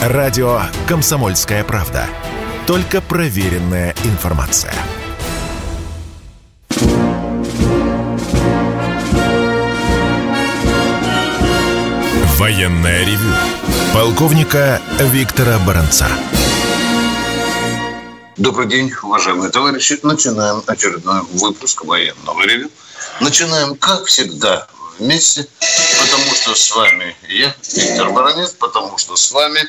Радио «Комсомольская правда». Только проверенная информация. Военное ревю. Полковника Виктора Баранца. Добрый день, уважаемые товарищи. Начинаем очередной выпуск военного ревю. Начинаем, как всегда, вместе, потому что с вами я, Виктор Баранец, потому что с вами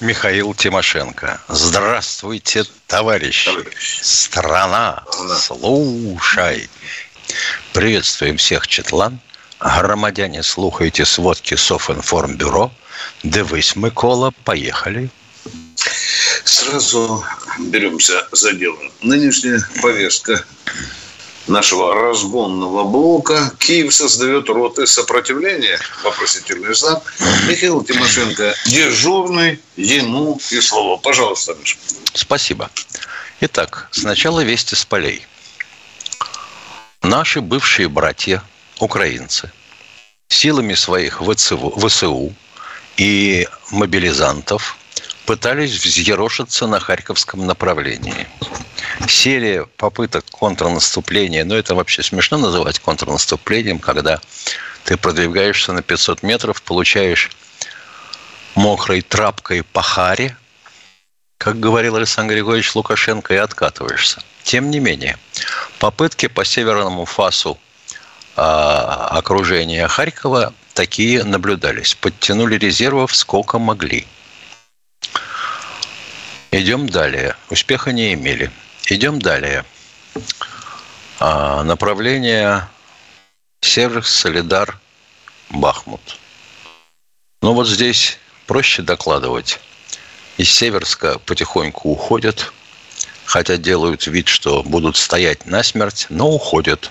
Михаил Тимошенко. Здравствуйте, товарищи. Товарищ. Страна, слушай. Приветствуем всех, Четлан. Громадяне, слухайте сводки Софинформбюро. Дивись, Микола, поехали. Сразу беремся за дело. Нынешняя повестка нашего разгонного блока. Киев создает роты сопротивления. Вопросительный знак. Михаил Тимошенко дежурный. Ему и слово. Пожалуйста, Миша. Спасибо. Итак, сначала вести с полей. Наши бывшие братья, украинцы, силами своих ВЦУ, ВСУ и мобилизантов пытались взъерошиться на Харьковском направлении. Серия попыток контрнаступления, ну это вообще смешно называть контрнаступлением, когда ты продвигаешься на 500 метров, получаешь мокрой трапкой по харе, как говорил Александр Григорьевич Лукашенко, и откатываешься. Тем не менее, попытки по северному фасу а, окружения Харькова такие наблюдались. Подтянули резервов сколько могли. Идем далее. Успеха не имели. Идем далее. А, направление Север, Солидар, Бахмут. Ну вот здесь проще докладывать. Из Северска потихоньку уходят, хотя делают вид, что будут стоять насмерть, но уходят.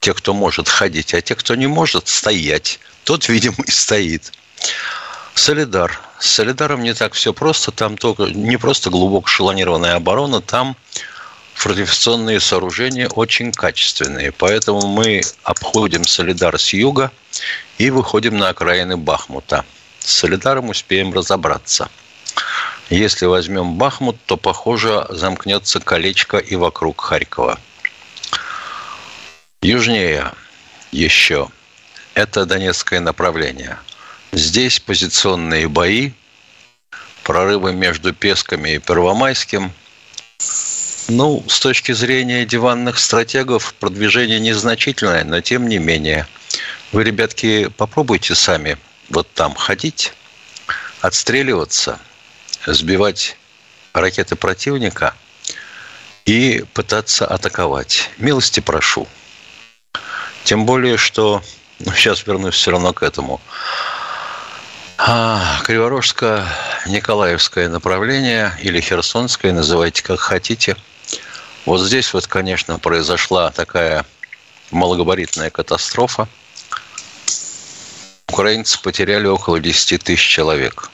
Те, кто может ходить, а те, кто не может стоять, тот, видимо, и стоит. Солидар. С Солидаром не так все просто. Там только не просто глубоко шелонированная оборона, там фортификационные сооружения очень качественные. Поэтому мы обходим Солидар с юга и выходим на окраины Бахмута. С Солидаром успеем разобраться. Если возьмем Бахмут, то, похоже, замкнется колечко и вокруг Харькова. Южнее еще. Это Донецкое направление. Здесь позиционные бои, прорывы между Песками и Первомайским. Ну, с точки зрения диванных стратегов, продвижение незначительное, но тем не менее. Вы, ребятки, попробуйте сами вот там ходить, отстреливаться, сбивать ракеты противника и пытаться атаковать. Милости прошу. Тем более, что ну, сейчас вернусь все равно к этому. А, Криворожско-Николаевское направление или Херсонское, называйте как хотите. Вот здесь вот, конечно, произошла такая малогабаритная катастрофа. Украинцы потеряли около 10 тысяч человек.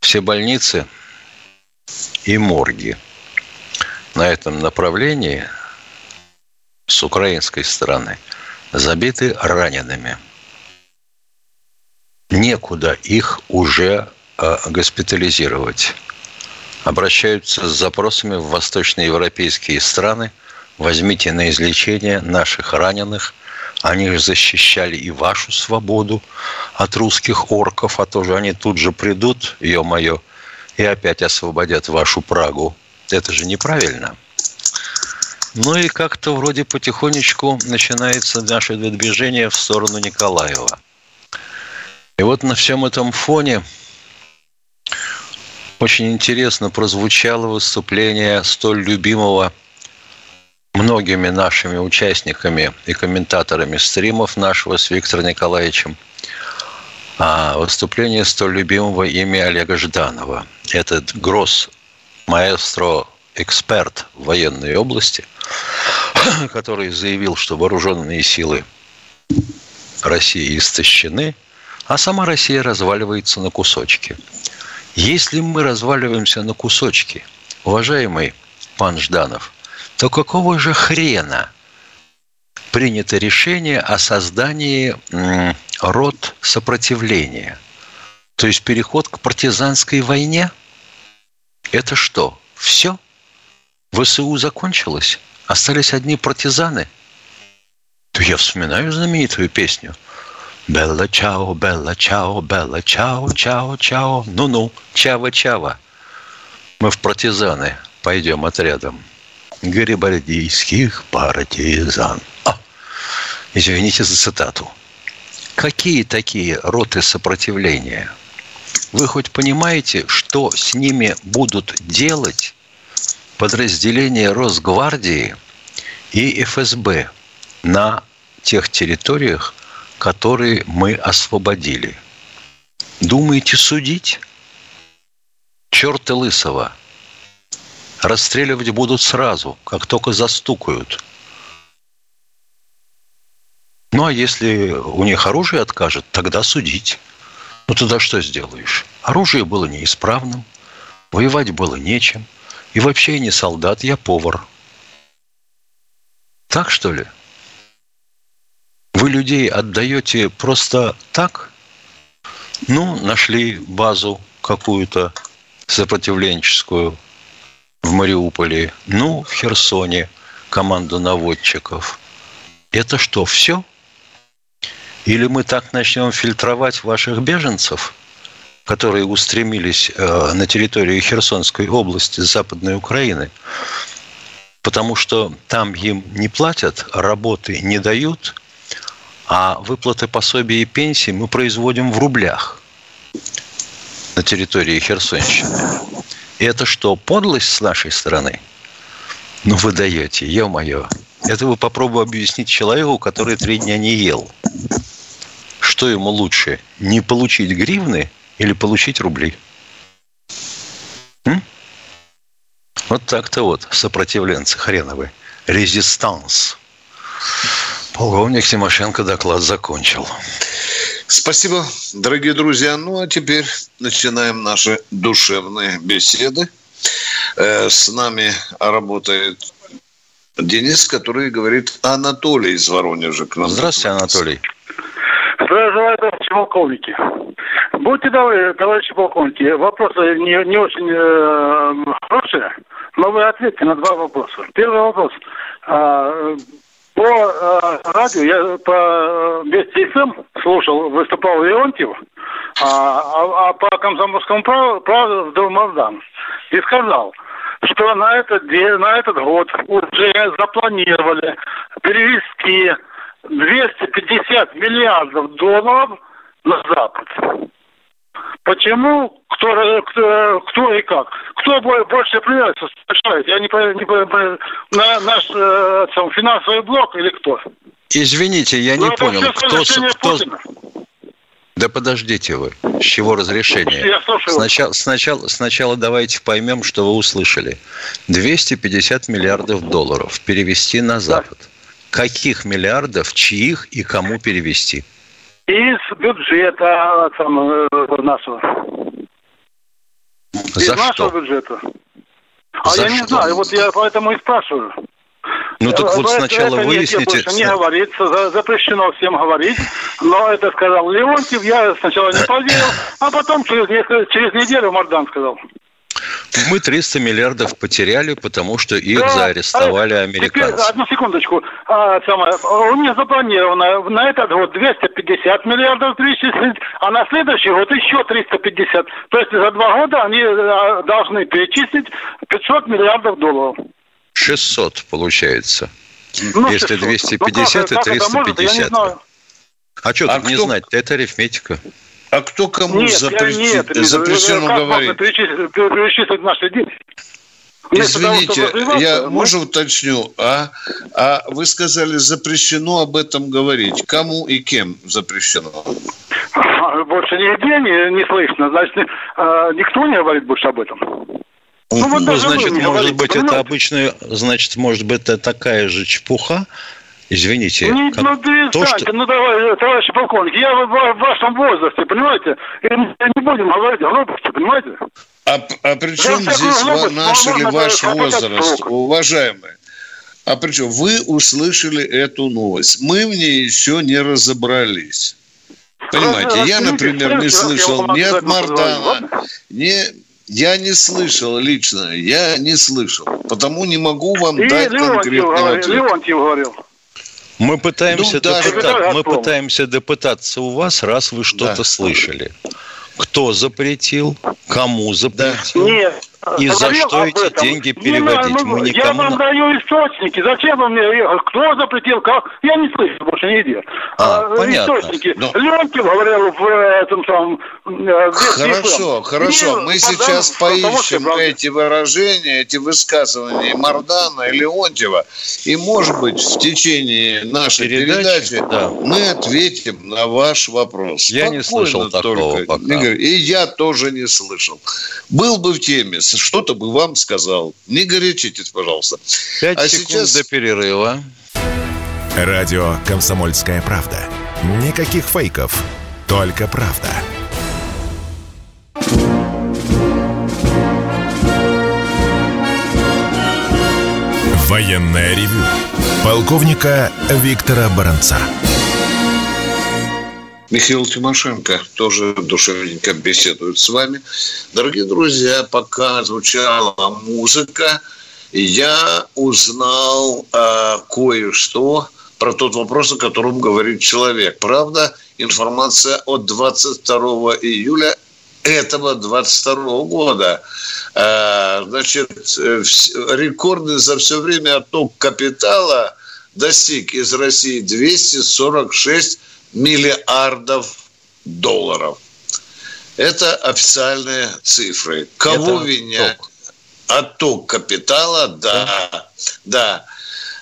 Все больницы и морги на этом направлении с украинской стороны забиты ранеными. Некуда их уже э, госпитализировать. Обращаются с запросами в восточноевропейские страны. Возьмите на излечение наших раненых. Они же защищали и вашу свободу от русских орков, а то же они тут же придут, ё-моё, и опять освободят вашу Прагу. Это же неправильно. Ну и как-то вроде потихонечку начинается наше движение в сторону Николаева. И вот на всем этом фоне очень интересно прозвучало выступление столь любимого многими нашими участниками и комментаторами стримов нашего с Виктором Николаевичем а выступление столь любимого ими Олега Жданова. Этот гросс маэстро эксперт в военной области, который заявил, что вооруженные силы России истощены, а сама Россия разваливается на кусочки. Если мы разваливаемся на кусочки, уважаемый пан Жданов, то какого же хрена принято решение о создании род сопротивления? То есть переход к партизанской войне? Это что, все? ВСУ закончилось? Остались одни партизаны? То я вспоминаю знаменитую песню. Белла чао, Белла чао, Белла чао, чао, чао. Ну-ну, чава-чава. Мы в партизаны пойдем отрядом. Гарибальдийских партизан. А, извините за цитату. Какие такие роты сопротивления? Вы хоть понимаете, что с ними будут делать подразделения Росгвардии и ФСБ на тех территориях, которые мы освободили? Думаете судить? Черта лысого. Расстреливать будут сразу, как только застукают – ну, а если у них оружие откажет, тогда судить. Ну, туда что сделаешь? Оружие было неисправным, воевать было нечем. И вообще я не солдат, я повар. Так, что ли? Вы людей отдаете просто так? Ну, нашли базу какую-то сопротивленческую в Мариуполе, ну, в Херсоне команду наводчиков. Это что, все? Или мы так начнем фильтровать ваших беженцев, которые устремились э, на территорию Херсонской области Западной Украины, потому что там им не платят, работы не дают, а выплаты пособий и пенсий мы производим в рублях на территории Херсонщины. И это что, подлость с нашей стороны? Ну, вы даете, ё-моё. Это вы попробуй объяснить человеку, который три дня не ел что ему лучше, не получить гривны или получить рубли? М? Вот так-то вот, сопротивленцы хреновы. Резистанс. Полковник Тимошенко доклад закончил. Спасибо, дорогие друзья. Ну, а теперь начинаем наши душевные беседы. Э, с нами работает Денис, который говорит Анатолий из Воронежа. К нам Здравствуйте, Анатолий. Здравия желаю, товарищи полковники. Будьте добры, товарищи полковники, вопросы не, не очень э, хорошие, но вы ответьте на два вопроса. Первый вопрос. А, по э, радио, я по Вести ФМ слушал, выступал Леонтьев, а, а, а по комсомольскому праву, праву Долмаздан. И сказал, что на этот, день, на этот год уже запланировали перевести 250 миллиардов долларов на Запад. Почему? Кто, кто, кто и как? Кто больше плюется? Я не понимаю, на наш э, там, финансовый блок или кто? Извините, я не ну, понял. Кто, кто... Да подождите вы. С чего разрешение? Я сначала, сначала, сначала давайте поймем, что вы услышали. 250 миллиардов долларов перевести на Запад. Каких миллиардов, чьих и кому перевести? Из бюджета там, э, нашего. За Из что? нашего бюджета. А За я что? не знаю, вот я поэтому и спрашиваю. Ну так вот это, сначала это выясните... Это не говорится, запрещено всем говорить, но это сказал Леонтьев, я сначала не поверил, а потом через, несколько, через неделю Мардан сказал. Мы 300 миллиардов потеряли, потому что их да, заарестовали а, американцы. Теперь, одну секундочку. А, самое, у меня запланировано на этот год 250 миллиардов перечислить, а на следующий год еще 350. То есть за два года они а, должны перечислить 500 миллиардов долларов. 600 получается. Ну, Если 600. 250 ну, как, и 350. Может, а что а тут кто... не знать? Это арифметика. А кто кому нет, запре... нет, запрещено как говорить? Перечислить, перечислить наши деньги? Извините, того, я мы... можно уточню, а, а вы сказали, запрещено об этом говорить. Кому и кем запрещено? Больше нигде не, не слышно. Значит, а, никто не говорит больше об этом. Ну, вот ну значит, может говорите, быть, понимаете? это обычная, значит, может быть, это такая же чепуха, Извините. Не, как... Ну, перестаньте, что... ну, давай, товарищ полковник, я в, в вашем возрасте, понимаете? И не будем говорить о глупости, понимаете? А, а при чем да, здесь глупость, наш или ваш возраст, уважаемые? А причем вы услышали эту новость. Мы в ней еще не разобрались. Понимаете, я, например, не слышал ни от Мардана, ни, я не слышал лично, я не слышал. Потому не могу вам И дать Леонтьев конкретного говорил, ответа. Леонтьев говорил. Мы пытаемся, Ну, даже- допыта- мы пытаемся допытаться у вас, раз вы что-то Да. слышали. Кто запретил, кому запретил. Нет. И за что эти этом. деньги Не переводить? надо, Мы ну, Я никому вам на- даю источники. Зачем вы мне? Кто запретил? Как? Я не слышу больше нигде. А, понятно. Источники. Ну. Леонтьев говорил в э, этом самом... э, Хорошо, хорошо. ФМ. Мы И сейчас поищем эти выражения, эти высказывания Мардана и Леонтьева. И, может быть, в течение нашей Передачи, передачи да. мы ответим на ваш вопрос. Я не Спокойно слышал такого только, пока. Игорь, и я тоже не слышал. Был бы в теме, что-то бы вам сказал. Не горячитесь, пожалуйста. Пять А секунд сейчас- до перерыва. Радио «Комсомольская правда». Никаких фейков, только правда. Военное ревю. Полковника Виктора Баранца. Михаил Тимошенко тоже душевненько беседует с вами. Дорогие друзья, пока звучала музыка, я узнал э, кое-что про тот вопрос, о котором говорит человек. Правда, информация от 22 июля этого 22 года. Значит, э, вс- рекордный за все время отток капитала достиг из России 246 миллиардов долларов. Это официальные цифры. Кого Это винять? Отток капитала, да, да.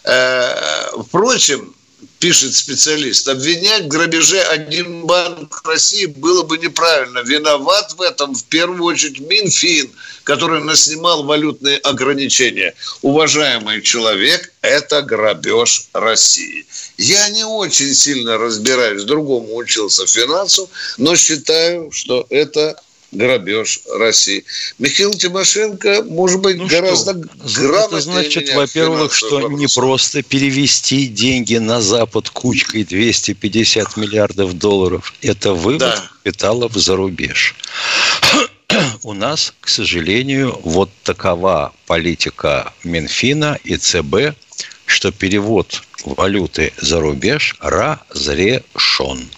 Э, Впрочем, пишет специалист, обвинять в грабеже один банк России было бы неправильно. Виноват в этом в первую очередь Минфин, который наснимал валютные ограничения. Уважаемый человек, это грабеж России. Я не очень сильно разбираюсь, другому учился финансу, но считаю, что это грабеж России. Михаил Тимошенко, может быть, Ну гораздо что, грамотнее это значит, во-первых, что не вопросах. просто перевести деньги на Запад кучкой 250 миллиардов долларов. Это вывод Да. капиталов за рубеж. У нас, к сожалению, вот такова политика Минфина и ЦБ, что перевод валюты за рубеж разрешен.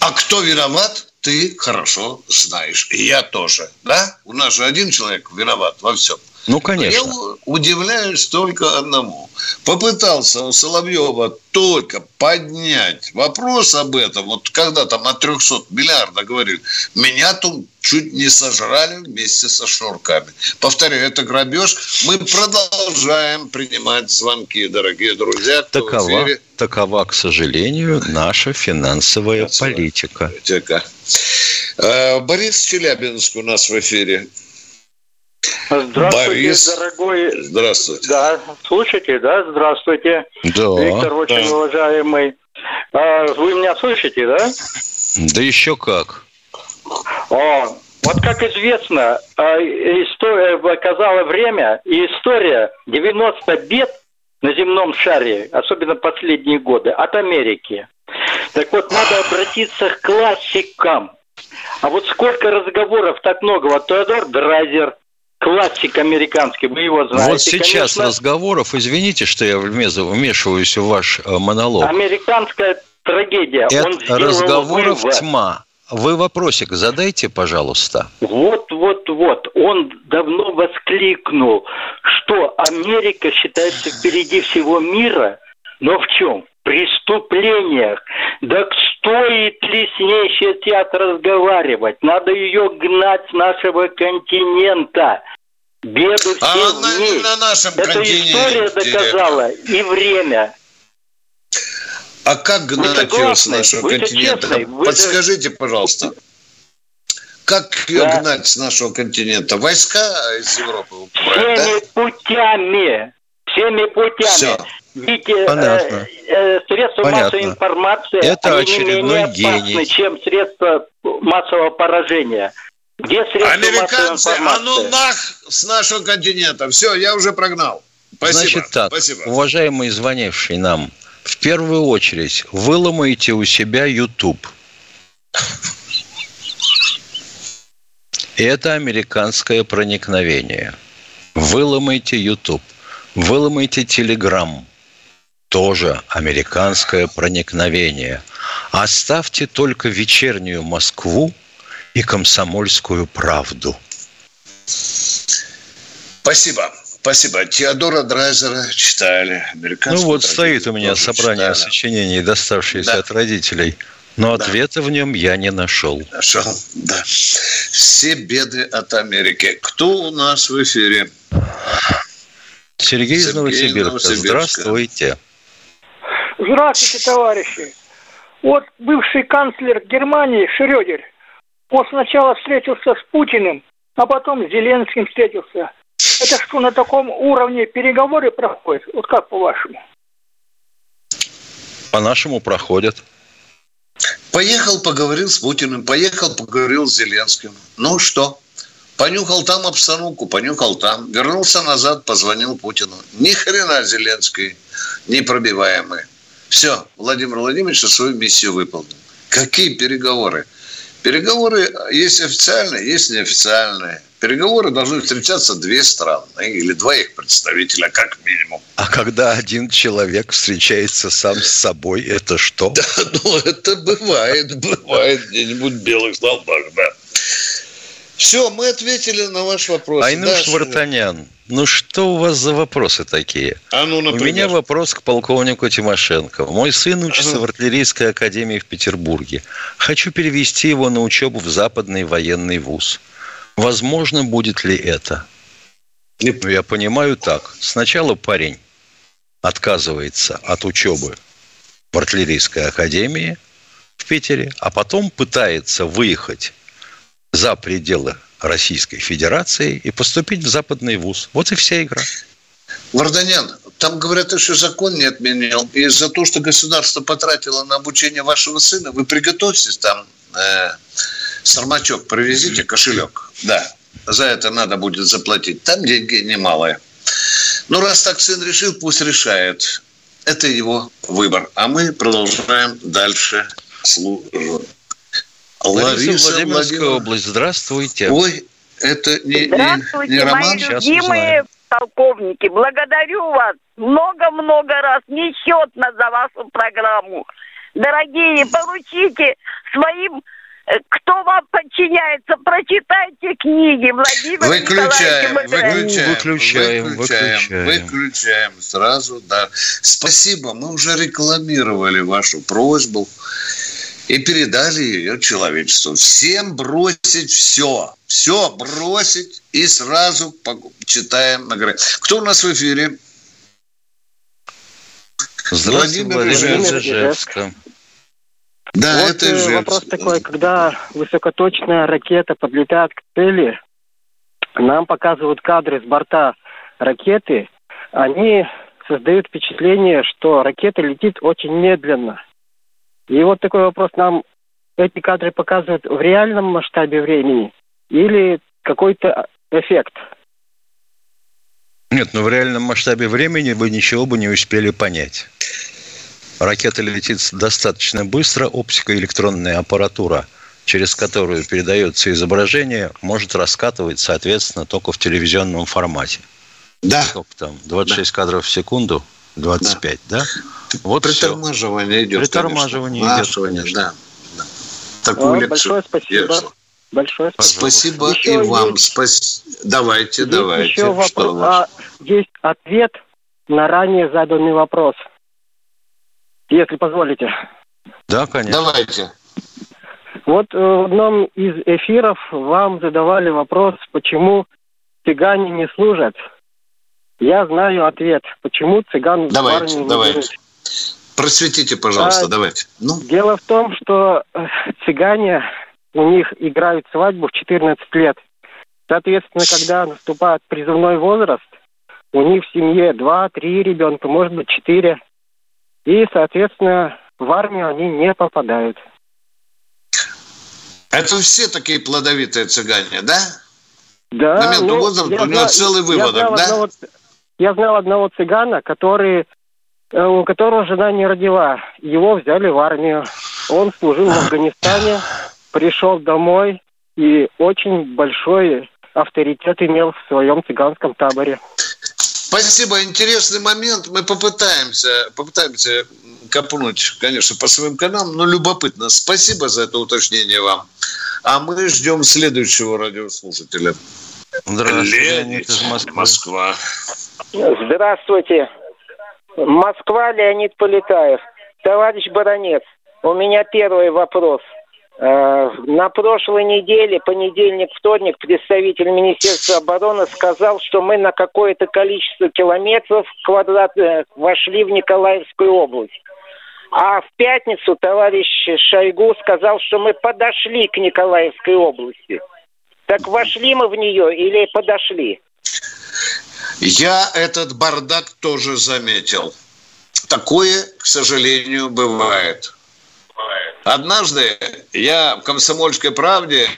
А кто виноват, ты хорошо знаешь. И я тоже. Да? У нас же один человек виноват во всем. Ну, Я конечно. у- удивляюсь только одному. Попытался у Соловьева только поднять вопрос об этом, вот когда там о 300 миллиардах говорили, меня тут чуть не сожрали вместе со шнурками. Повторяю, это грабеж. Мы продолжаем принимать звонки, дорогие друзья. Такова, такова, к сожалению, наша финансовая Финансовая. политика. Тека. Э, Борис Челябинск у нас в эфире. Здравствуйте, Борис. дорогой. Здравствуйте. Да, слушайте, да, здравствуйте. Да, Виктор очень да. уважаемый. А, Вы меня слышите, да? да еще как. О, вот как известно, а, история показала время и история 90 бед на земном шаре, особенно последние годы, от Америки. Так вот, надо обратиться к классикам. А вот сколько разговоров, так много. Вот Теодор Драйзер, классик американский, вы его знаете. вот сейчас конечно. разговоров, извините, что я вмешиваюсь в ваш э, монолог. Американская трагедия. Это разговоров вывод. тьма. Вы вопросик задайте, пожалуйста. Вот, вот, вот. Он давно воскликнул, что Америка считается впереди всего мира, но в чем? В преступлениях. Да стоит ли с ней сейчас разговаривать? Надо ее гнать с нашего континента. Беды все А в она ней. не на нашем Это континенте. история доказала и время. А как гнать ее с нашего континента? честный, вы-то- Подскажите, пожалуйста. Как ее Да. гнать с нашего континента? Войска из Европы убрать, Всеми да? путями. Всеми путями. Все. Ведь э, Понятно. э, средства Понятно. массовой информации Это они не очередной менее опасны, гений. чем средства массового поражения. Где средства Американцы, массовой а ну нах с нашего континента. Все, я уже прогнал. Спасибо. Значит так, Спасибо. уважаемый звонивший нам, в первую очередь выломайте у себя YouTube. И это американское проникновение. Выломайте YouTube, выломайте Telegram. Тоже американское проникновение. Оставьте только вечернюю Москву и комсомольскую правду. Спасибо. Спасибо. Теодора Драйзера читали. Ну вот стоит у меня собрание читали. сочинений, доставшиеся да. от родителей. Но да. ответа в нем я не нашел. Нашел, да. Все беды от Америки. Кто у нас в эфире? Сергей, Сергей из Новосибирска. Здравствуйте. Здравствуйте, товарищи. Вот бывший канцлер Германии Шрёдер, он сначала встретился с Путиным, а потом с Зеленским встретился. Это что, на таком уровне переговоры проходят? Вот как по-вашему? По-нашему проходят. Поехал, поговорил с Путиным, поехал, поговорил с Зеленским. Ну что? Понюхал там обстановку, понюхал там. Вернулся назад, позвонил Путину. Ни хрена Зеленский непробиваемый. Все, Владимир Владимирович свою миссию выполнил. Какие переговоры? Переговоры есть официальные, есть неофициальные. Переговоры должны встречаться две страны или два их представителя, как минимум. А когда один человек встречается сам с собой, это что? Да, ну это бывает, бывает где-нибудь белых столбах, да. Все, мы ответили на ваш вопрос. Айнуш да, Вартанян, ну что у вас за вопросы такие? А ну, например? У меня вопрос к полковнику Тимошенко. Мой сын учится ага. в артиллерийской академии в Петербурге. Хочу перевести его на учебу в западный военный вуз. Возможно, будет ли это? Ну, я понимаю так. Сначала парень отказывается от учебы в артиллерийской академии в Питере, а потом пытается выехать за пределы Российской Федерации и поступить в западный вуз. Вот и вся игра. Варданян, там говорят, еще закон не отменил. И за то, что государство потратило на обучение вашего сына, вы приготовьтесь там, э, сармачок провезите, кошелек. Да, за это надо будет заплатить. Там деньги немалые. Ну, раз так сын решил, пусть решает. Это его выбор. А мы продолжаем дальше слушать. Лариса, Владимирская Владимир... область. Здравствуйте. Ой, это не, Здравствуйте, не, не роман? мои любимые полковники. Благодарю вас много-много раз, несчетно за вашу программу. Дорогие, получите своим э, кто вам подчиняется, прочитайте книги Владимира выключаем, выключаем, выключаем, выключаем, выключаем сразу, да. Спасибо, мы уже рекламировали вашу просьбу и передали ее человечеству. Всем бросить все. Все бросить и сразу читаем на горе. Кто у нас в эфире? Здравствуйте, Владимир, Владимир Ижевск. Да, вот это Ижевск. Вопрос такой, когда высокоточная ракета подлетает к цели, нам показывают кадры с борта ракеты, они создают впечатление, что ракета летит очень медленно. И вот такой вопрос нам эти кадры показывают в реальном масштабе времени или какой-то эффект? Нет, но ну в реальном масштабе времени вы ничего бы не успели понять. Ракета летит достаточно быстро, оптико-электронная аппаратура, через которую передается изображение, может раскатывать, соответственно, только в телевизионном формате. Да. Сколько там? 26 да. кадров в секунду? 25, да? да? Вот Притормаживание идет, Притормаживание конечно. идет, конечно. Да. Такую а, большое спасибо. Большое спасибо. Спасибо еще и вам. Есть, Спас... Давайте, есть давайте. Еще вопрос. А, есть ответ на ранее заданный вопрос. Если позволите. Да, конечно. Давайте. Вот э, в одном из эфиров вам задавали вопрос, почему цыгане не служат. Я знаю ответ, почему цыган давайте, в армии не давайте. Берут. Просветите, пожалуйста, а, давайте. Ну. Дело в том, что э, цыгане, у них играют свадьбу в 14 лет. Соответственно, когда наступает призывной возраст, у них в семье 2-3 ребенка, может быть, 4. И, соответственно, в армию они не попадают. Это все такие плодовитые цыгане, да? Да. На минуту ну, возраста у него знал, целый выводок, да? Одного, я знал одного цыгана, который Э, у которого жена не родила. Его взяли в армию. Он служил в Афганистане. пришел домой и очень большой авторитет имел в своем цыганском таборе. Спасибо, интересный момент. Мы попытаемся, попытаемся копнуть, конечно, по своим каналам, но любопытно. Спасибо за это уточнение вам. А мы ждем следующего радиослушателя. Здравствуйте, Леонид из Москвы. Москва. Здравствуйте. Москва, Леонид Полетаев. Товарищ Баронец, у меня первый вопрос. Э, на прошлой неделе, понедельник, вторник, представитель Министерства обороны сказал, что мы на какое-то количество километров квадратных вошли в Николаевскую область. А в пятницу товарищ Шойгу сказал, что мы подошли к Николаевской области. Так вошли мы в нее или подошли? Я этот бардак тоже заметил. Такое, к сожалению, бывает. Однажды я в «Комсомольской правде»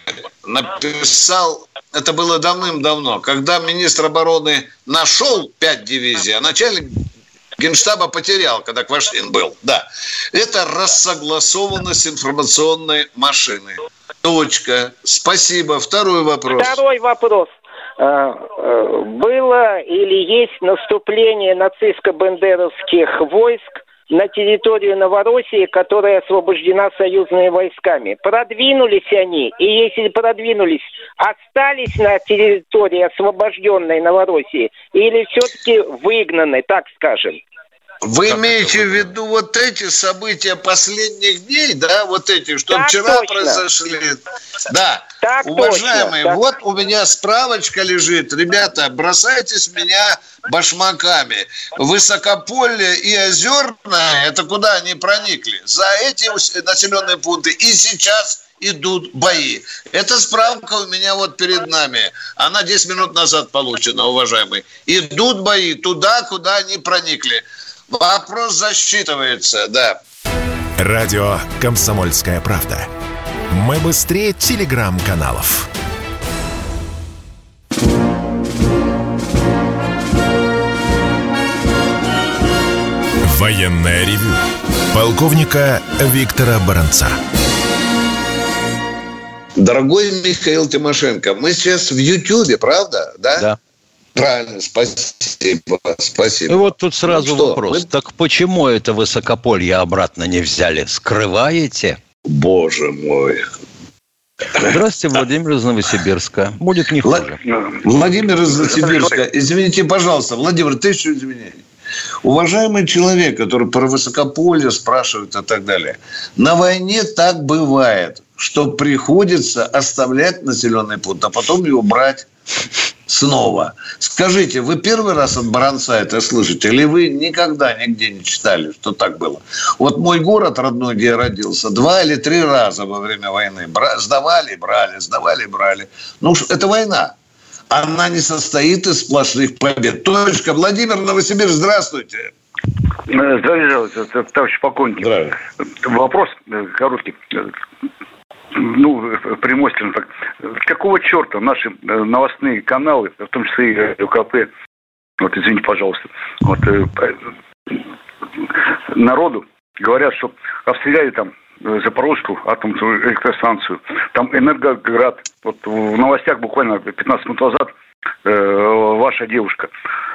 написал, это было давным-давно, когда министр обороны нашел пять дивизий, а начальник Генштаба потерял, когда Квашнин был. Да. Это рассогласованность информационной машины. Точка. Спасибо. Второй вопрос. Второй вопрос. А, э, было или есть наступление нацистско-бандеровских войск на территорию Новороссии, которая освобождена союзными войсками. Продвинулись они, и если продвинулись, остались на территории освобожденной Новороссии или все-таки выгнаны, так скажем? Вы как имеете в виду вот эти события последних дней, да, вот эти, что так вчера точно. произошли? Да. Так Уважаемые, точно. вот у меня справочка лежит. Ребята, бросайтесь меня башмаками. Высокополье и Озерное, это куда они проникли? За эти населенные пункты и сейчас идут бои. Эта справка у меня вот перед нами. Она 10 минут назад получена, уважаемые. Идут бои туда, куда они проникли. Вопрос засчитывается, да. Радио «Комсомольская правда». Мы быстрее телеграм-каналов. Военная ревю. Полковника Виктора Баранца. Дорогой Михаил Тимошенко, мы сейчас в Ютьюбе, правда? Да. Да. Правильно, спасибо, спасибо. И вот тут сразу ну, вопрос. Мы... Так почему это высокополье обратно не взяли? Скрываете? Боже мой. Здравствуйте, Владимир из Новосибирска. Будет не хуже. Владимир из Новосибирска. Извините, пожалуйста, Владимир, тысячу извинений. Уважаемый человек, который про высокополье спрашивает и так далее. На войне так бывает, что приходится оставлять населенный пункт, а потом его брать снова. Скажите, вы первый раз от Баранца это слышите, или вы никогда нигде не читали, что так было? Вот мой город родной, где я родился, два или три раза во время войны сдавали, брали, сдавали, брали. Ну, это война. Она не состоит из сплошных побед. Точка. Владимир Новосибирск, здравствуйте. Здравствуйте, товарищ полковник. Вопрос э, короткий ну, скажем так, какого черта наши э, новостные каналы, в том числе и УКП, вот извините, пожалуйста, вот, э, народу говорят, что обстреляли там э, Запорожскую атомную электростанцию, там Энергоград. Вот в новостях буквально 15 минут назад э, ваша девушка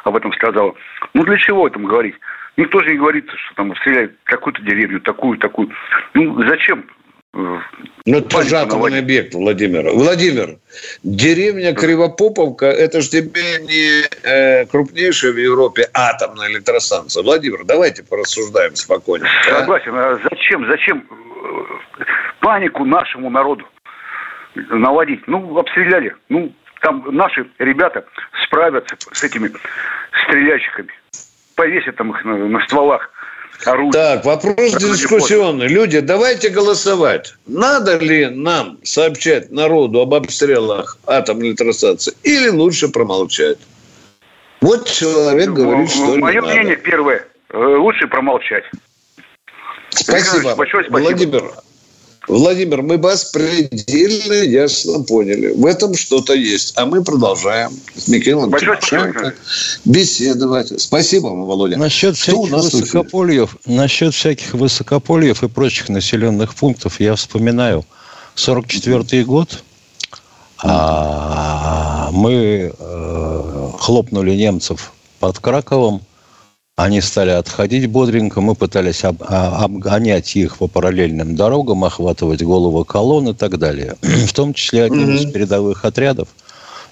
об этом сказала. Ну для чего этом говорить? Никто же не говорит, что там обстреляют какую-то деревню, такую, такую. Ну зачем ну, это же атомный объект, Владимир. Владимир, деревня Кривопоповка, это же тебе не э, крупнейшая в Европе атомная электростанция. Владимир, давайте порассуждаем спокойно. Согласен. А зачем, зачем э, панику нашему народу наводить? Ну, обстреляли. Ну, там наши ребята справятся с этими стреляльщиками. Повесят там их на, на стволах оружие. Так, вопрос дискуссионный. Люди, давайте голосовать. Надо ли нам сообщать народу об обстрелах атомной электростанции или лучше промолчать? Вот человек ну, говорит, что Мое мнение надо. первое. Э, лучше промолчать. Спасибо. Большое спасибо. Владимир, Владимир, мы вас предельно ясно поняли. В этом что-то есть. А мы продолжаем с Михаилом Тимошенко беседовать. Спасибо вам, Володя. Насчет всяких, высокопольев, насчет всяких высокопольев и прочих населенных пунктов я вспоминаю 44 год. А мы э, хлопнули немцев под Краковом. Они стали отходить бодренько. Мы пытались об, а, обгонять их по параллельным дорогам, охватывать головы колонн и так далее. В том числе mm-hmm. из передовых отрядов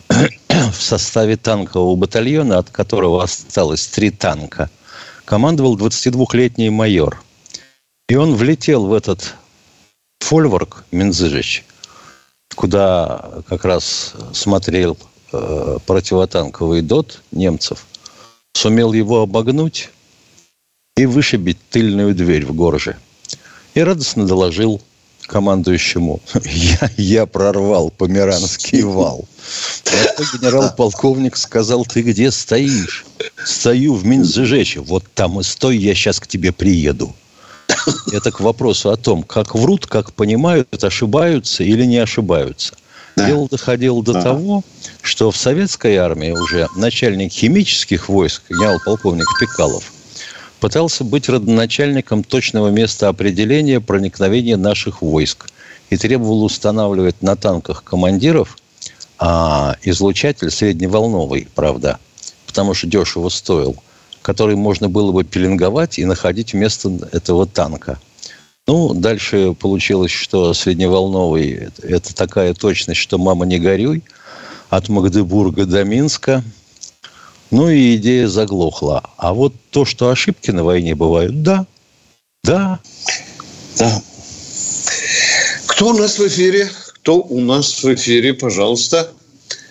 в составе танкового батальона, от которого осталось три танка, командовал 22-летний майор. И он влетел в этот фольворк Минзыжич, куда как раз смотрел э, противотанковый ДОТ немцев, сумел его обогнуть и вышибить тыльную дверь в горже. И радостно доложил командующему, я, я прорвал Померанский вал. Генерал-полковник сказал, ты где стоишь? Стою в Минзжече. Вот там и стой, я сейчас к тебе приеду. Это к вопросу о том, как врут, как понимают, ошибаются или не ошибаются. Да. Дело доходило до да. того, что в советской армии уже начальник химических войск, генерал-полковник Пекалов, пытался быть родоначальником точного места определения проникновения наших войск и требовал устанавливать на танках командиров а, излучатель средневолновый, правда, потому что дешево стоил, который можно было бы пеленговать и находить вместо этого танка. Ну, дальше получилось, что средневолновый – это такая точность, что мама не горюй. От Магдебурга до Минска – ну и идея заглохла. А вот то, что ошибки на войне бывают, да. Да. Да. Кто у нас в эфире? Кто у нас в эфире, пожалуйста?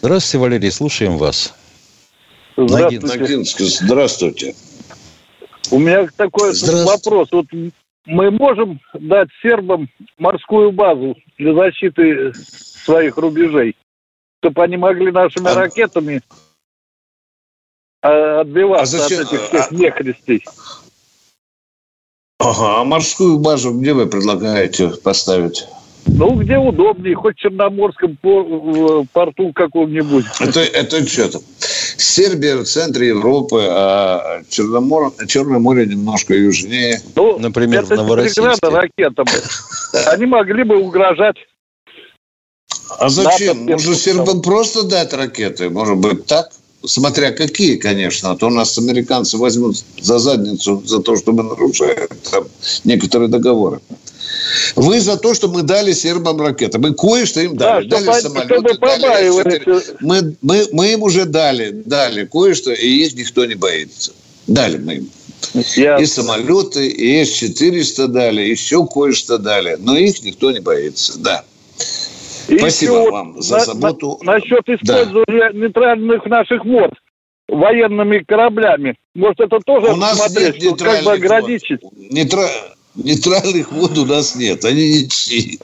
Здравствуйте, Валерий, слушаем вас. Здравствуйте. Ногинск, здравствуйте. У меня такой вопрос. Вот мы можем дать сербам морскую базу для защиты своих рубежей, чтобы они могли нашими а... ракетами а отбиваться а зачем? от этих всех а... нехристей. Ага, а морскую базу где вы предлагаете поставить? Ну, где удобнее, хоть в Черноморском порту каком-нибудь. Это, это что там? Сербия в центре Европы, а Черномор, Черное море немножко южнее. Ну, Например, это в Новороссийске. ракетам. Они могли бы угрожать. А зачем? Можно сербам просто дать ракеты? Может быть, так? смотря какие, конечно, а то у нас американцы возьмут за задницу за то, что мы нарушаем там, некоторые договоры. Вы за то, что мы дали сербам ракеты. Мы кое-что им дали. Да, дали самолеты, дали мы, мы, мы им уже дали, дали кое-что, и их никто не боится. Дали мы им. Я... И самолеты, и С-400 дали, еще кое-что дали. Но их никто не боится, да. И Спасибо еще вам за на, заботу. На, насчет использования да. нейтральных наших вод военными кораблями. Может, это тоже у нас смотреть, нет как бы ограничить? Вод. Нейтра... Нейтральных вод у нас нет, они ничьи.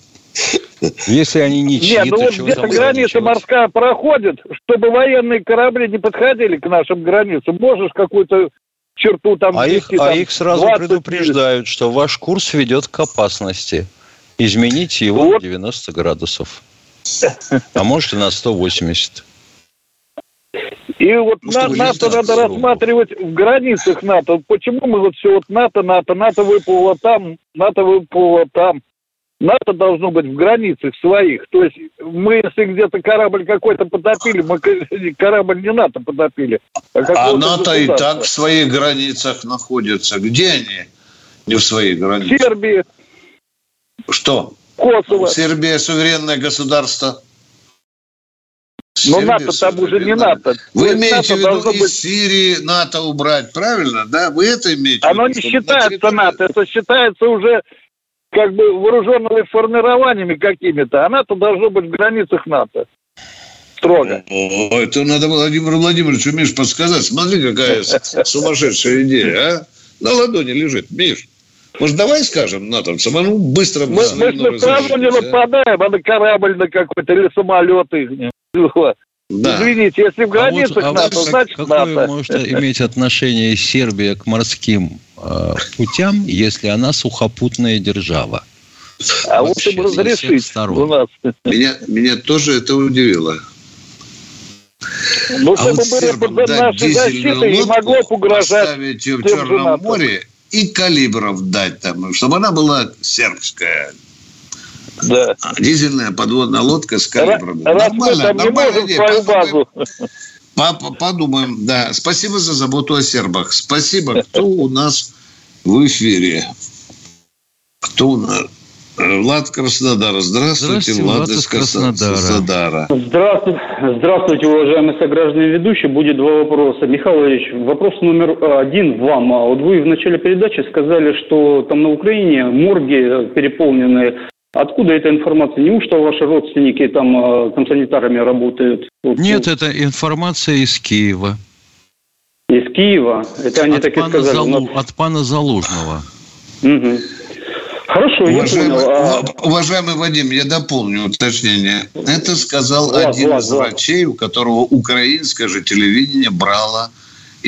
Если они не чьи, Нет, ну вот где-то граница морская проходит, чтобы военные корабли не подходили к нашим границам. Можешь какую-то черту там... А, их, а их сразу предупреждают, что ваш курс ведет к опасности. Измените его вот. на 90 градусов. А может и на 180. И вот ну, на, НАТО надо рассматривать в границах НАТО. Почему мы вот все вот НАТО, НАТО, НАТО выплыло там, НАТО выплыло там. НАТО должно быть в границах своих. То есть мы, если где-то корабль какой-то потопили, мы корабль не НАТО потопили. А, а НАТО и так в своих границах находится. Где они? Не в своих границах. В Сербии. Что? Косово. Сербия суверенное государство. Но НАТО там уже не НАТО. Вы имеете в виду из быть... Сирии НАТО убрать, правильно? Да, вы это имеете Оно в виду? не считается НАТО, это считается уже как бы вооруженными формированиями какими-то, а НАТО должно быть в границах НАТО. Строго. О, это надо Владимиру Владимировичу, Миш, подсказать. Смотри, какая сумасшедшая идея, а? На ладони лежит, Миш. Может, давай скажем натовцам, а ну быстро... Мы, мы же сразу не нападаем, а на корабль на какой-то или самолеты. Да. Извините, если в границах а вот, НАТО, вот, значит какое НАТО. может иметь отношение Сербия к морским э, путям, если она сухопутная держава? А вот им разрешить у нас. Меня, меня тоже это удивило. Ну, а чтобы вот были под нашей защитой и могло угрожать поставить в Черном море и калибров дать там, чтобы она была сербская. Да. Дизельная подводная лодка с калибрами. Раз нормально, мы там нормально, не можем свою базу. Папа, подумаем, да. Спасибо за заботу о сербах. Спасибо. Кто у нас в эфире? Кто у нас? Влад Краснодар. Здравствуйте, Здравствуйте Влад, Влад из Краснодара. Краснодара. Здравствуйте, здравствуйте, уважаемые сограждане ведущие. Будет два вопроса. Михаил Ильич, вопрос номер один вам. А вот вы в начале передачи сказали, что там на Украине морги переполнены. Откуда эта информация? Неужто ваши родственники там, а, там санитарами работают? Нет, это информация из Киева. Из Киева? Это они от так и сказали. Залу... От пана Залужного. Угу. Хорошо, уважаемый, я понял. А уважаемый Вадим, я дополню уточнение. Это сказал ладно, один ладно, из врачей, у которого украинское же телевидение брало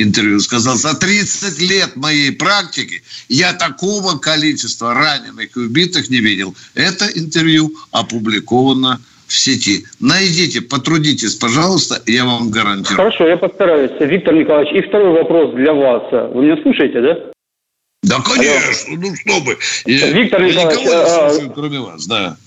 интервью. Сказал, за 30 лет моей практики я такого количества раненых и убитых не видел. Это интервью опубликовано в сети. Найдите, потрудитесь, пожалуйста, я вам гарантирую. Хорошо, я постараюсь. Виктор Николаевич, и второй вопрос для вас. Вы меня слушаете, да? Да, конечно, Алло. ну что бы. Я, Виктор Николаевич, я никого не а, слушаю, кроме вас, да.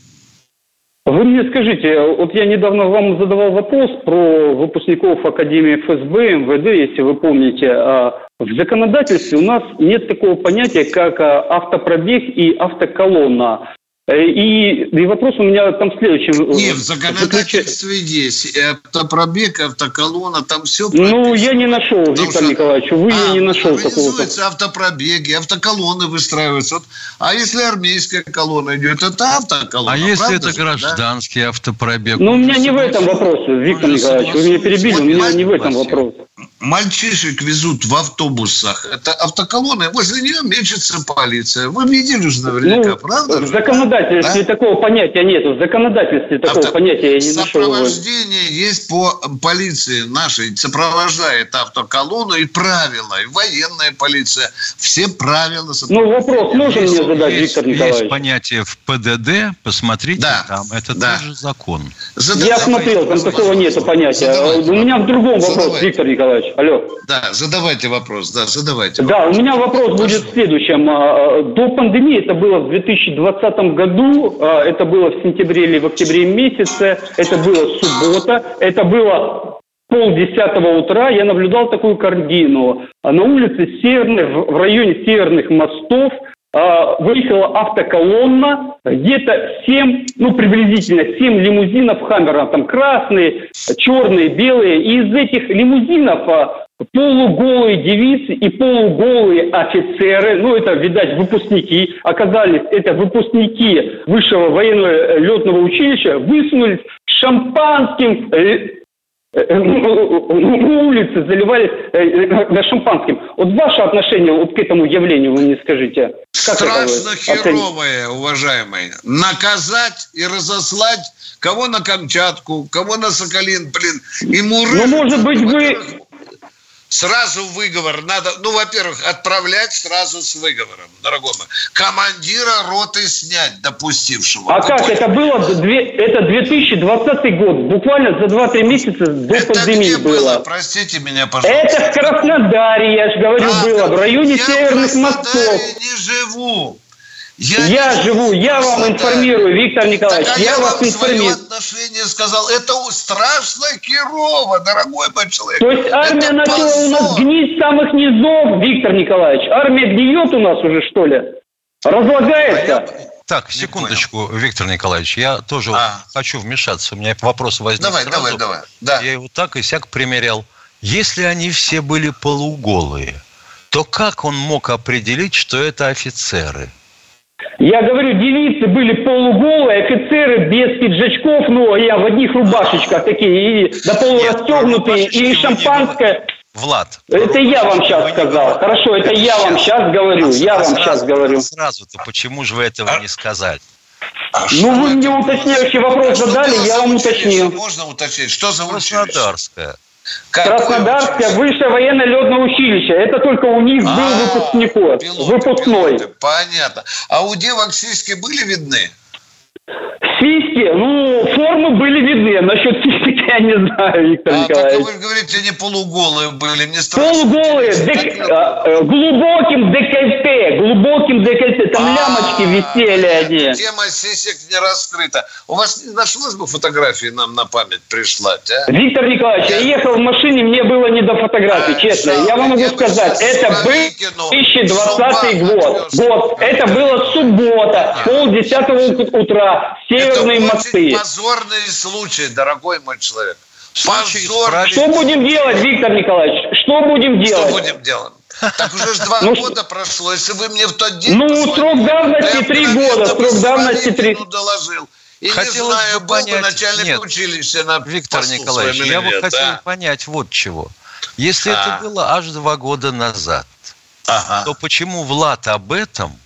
Вы мне скажите, вот я недавно вам задавал вопрос про выпускников Академии ФСБ, МВД, если вы помните. А в законодательстве у нас нет такого понятия, как а, автопробег и автоколонна. Э, и, и вопрос у меня там следующий. Нет, в законодательстве есть. Автопробег, автоколонна, там все Ну, я не нашел, Виктор что... Николаевич, вы а, я не нашел такого. автопробеги, автоколонны выстраиваются. Вот. А если армейская колонна идет, это автоколонна. А если это гражданский да? автопробег? Ну, у меня не в этом вопрос, Виктор Николаевич, вы меня перебили, у меня не в этом вопрос мальчишек везут в автобусах. Это автоколонны, возле нее мечется полиция. Вы видели же наверняка, ну, правда? В законодательстве да? такого понятия нет. В законодательстве такого Авто... понятия я не нашел. Сопровождение есть по полиции нашей. Сопровождает автоколонну и правила. И военная полиция. Все правила. Ну, вопрос можно мне задать, есть, Виктор Николаевич? Есть понятие в ПДД. Посмотрите да. там. Это да. тоже закон. Задавай, я смотрел, там такого нет понятия. Задавай. У меня в другом вопрос, Виктор Николаевич. Алло. Да, задавайте вопрос. Да, задавайте. Да, у меня вопрос будет в следующем. А, а, до пандемии, это было в 2020 году, а, это было в сентябре или в октябре месяце, это было суббота, это было полдесятого утра я наблюдал такую картину. На улице Северных, в районе Северных мостов – выехала автоколонна, где-то 7, ну приблизительно 7 лимузинов Хаммера, там красные, черные, белые. И из этих лимузинов а, полуголые девицы и полуголые офицеры, ну это, видать, выпускники, оказались, это выпускники высшего военного летного училища, высунулись шампанским э, улицы заливались э, шампанским. Вот ваше отношение вот к этому явлению вы мне скажите. Как Страшно херовое, уважаемые. Наказать и разослать кого на Камчатку, кого на Соколин, блин. И муры. Ну, может быть, вы Сразу выговор надо, ну, во-первых, отправлять сразу с выговором, дорогой мой. Командира роты снять, допустившего. А как? Это было, это 2020 год, буквально за 2-3 месяца до это пандемии где было. было. Простите меня, пожалуйста. Это в Краснодаре, я же говорю, а, было, в районе Северных мостов. Я не живу. Я, я живу, я вам информирую, Виктор Николаевич, так, а я, я вас информирую. отношение сказал, это страшно Кирова, дорогой мой человек. То есть армия это начала позор. у нас гнить с самых низов, Виктор Николаевич. Армия гниет у нас уже, что ли? Разлагается. А я... Так, секундочку, Виктор Николаевич, я тоже а. хочу вмешаться. У меня вопрос возник Давай, сразу. давай, давай. Да. Я его так и сяк примерял. Если они все были полуголые, то как он мог определить, что это офицеры? Я говорю, девицы были полуголые, офицеры без пиджачков, ну, я в одних рубашечках такие, и до полурастегнутые, и шампанское. Влад. Это я вам сейчас сказал. Хорошо, это, я вам сейчас говорю. А я вам сейчас говорю. Сразу-то почему же вы этого не сказали? А ну, вы мне уточняющий вопрос задали, я вам уточнил. Можно уточнить, что за Краснодарская. Краснодарское высшее военно-летное училище. Это только у них а, был выпускников, выпускной. Понятно. А у девок сиськи были видны? Списки, ну, формы были видны. Насчет списка я не знаю, Виктор а, Николаевич. вы говорите, не полуголые были, не Полуголые, дек... А, э, глубоким декольте, глубоким декольте. Там а, лямочки висели они. Тема сисек не раскрыта. У вас не нашлось бы фотографии нам на память прислать, а? Виктор Николаевич, я, я ехал в машине, мне было не до фотографий, а, честно. Я вам могу сказать, это был 2020 год. год. Это была суббота, полдесятого утра. Северные Это мосты. Это позорный случай, дорогой мой человек. Позор. Что будем делать, Виктор Николаевич? Что будем делать? Что будем делать? Так уже два ну, года прошло. Если вы мне в тот день... Ну, срок давности три года. Срок давности три... доложил. И Хотелось не знаю, бы понять... начальник Нет, училища на Виктор Николаевич, я бы хотел а? понять вот чего. Если а. это было аж два года назад, ага. то почему Влад об этом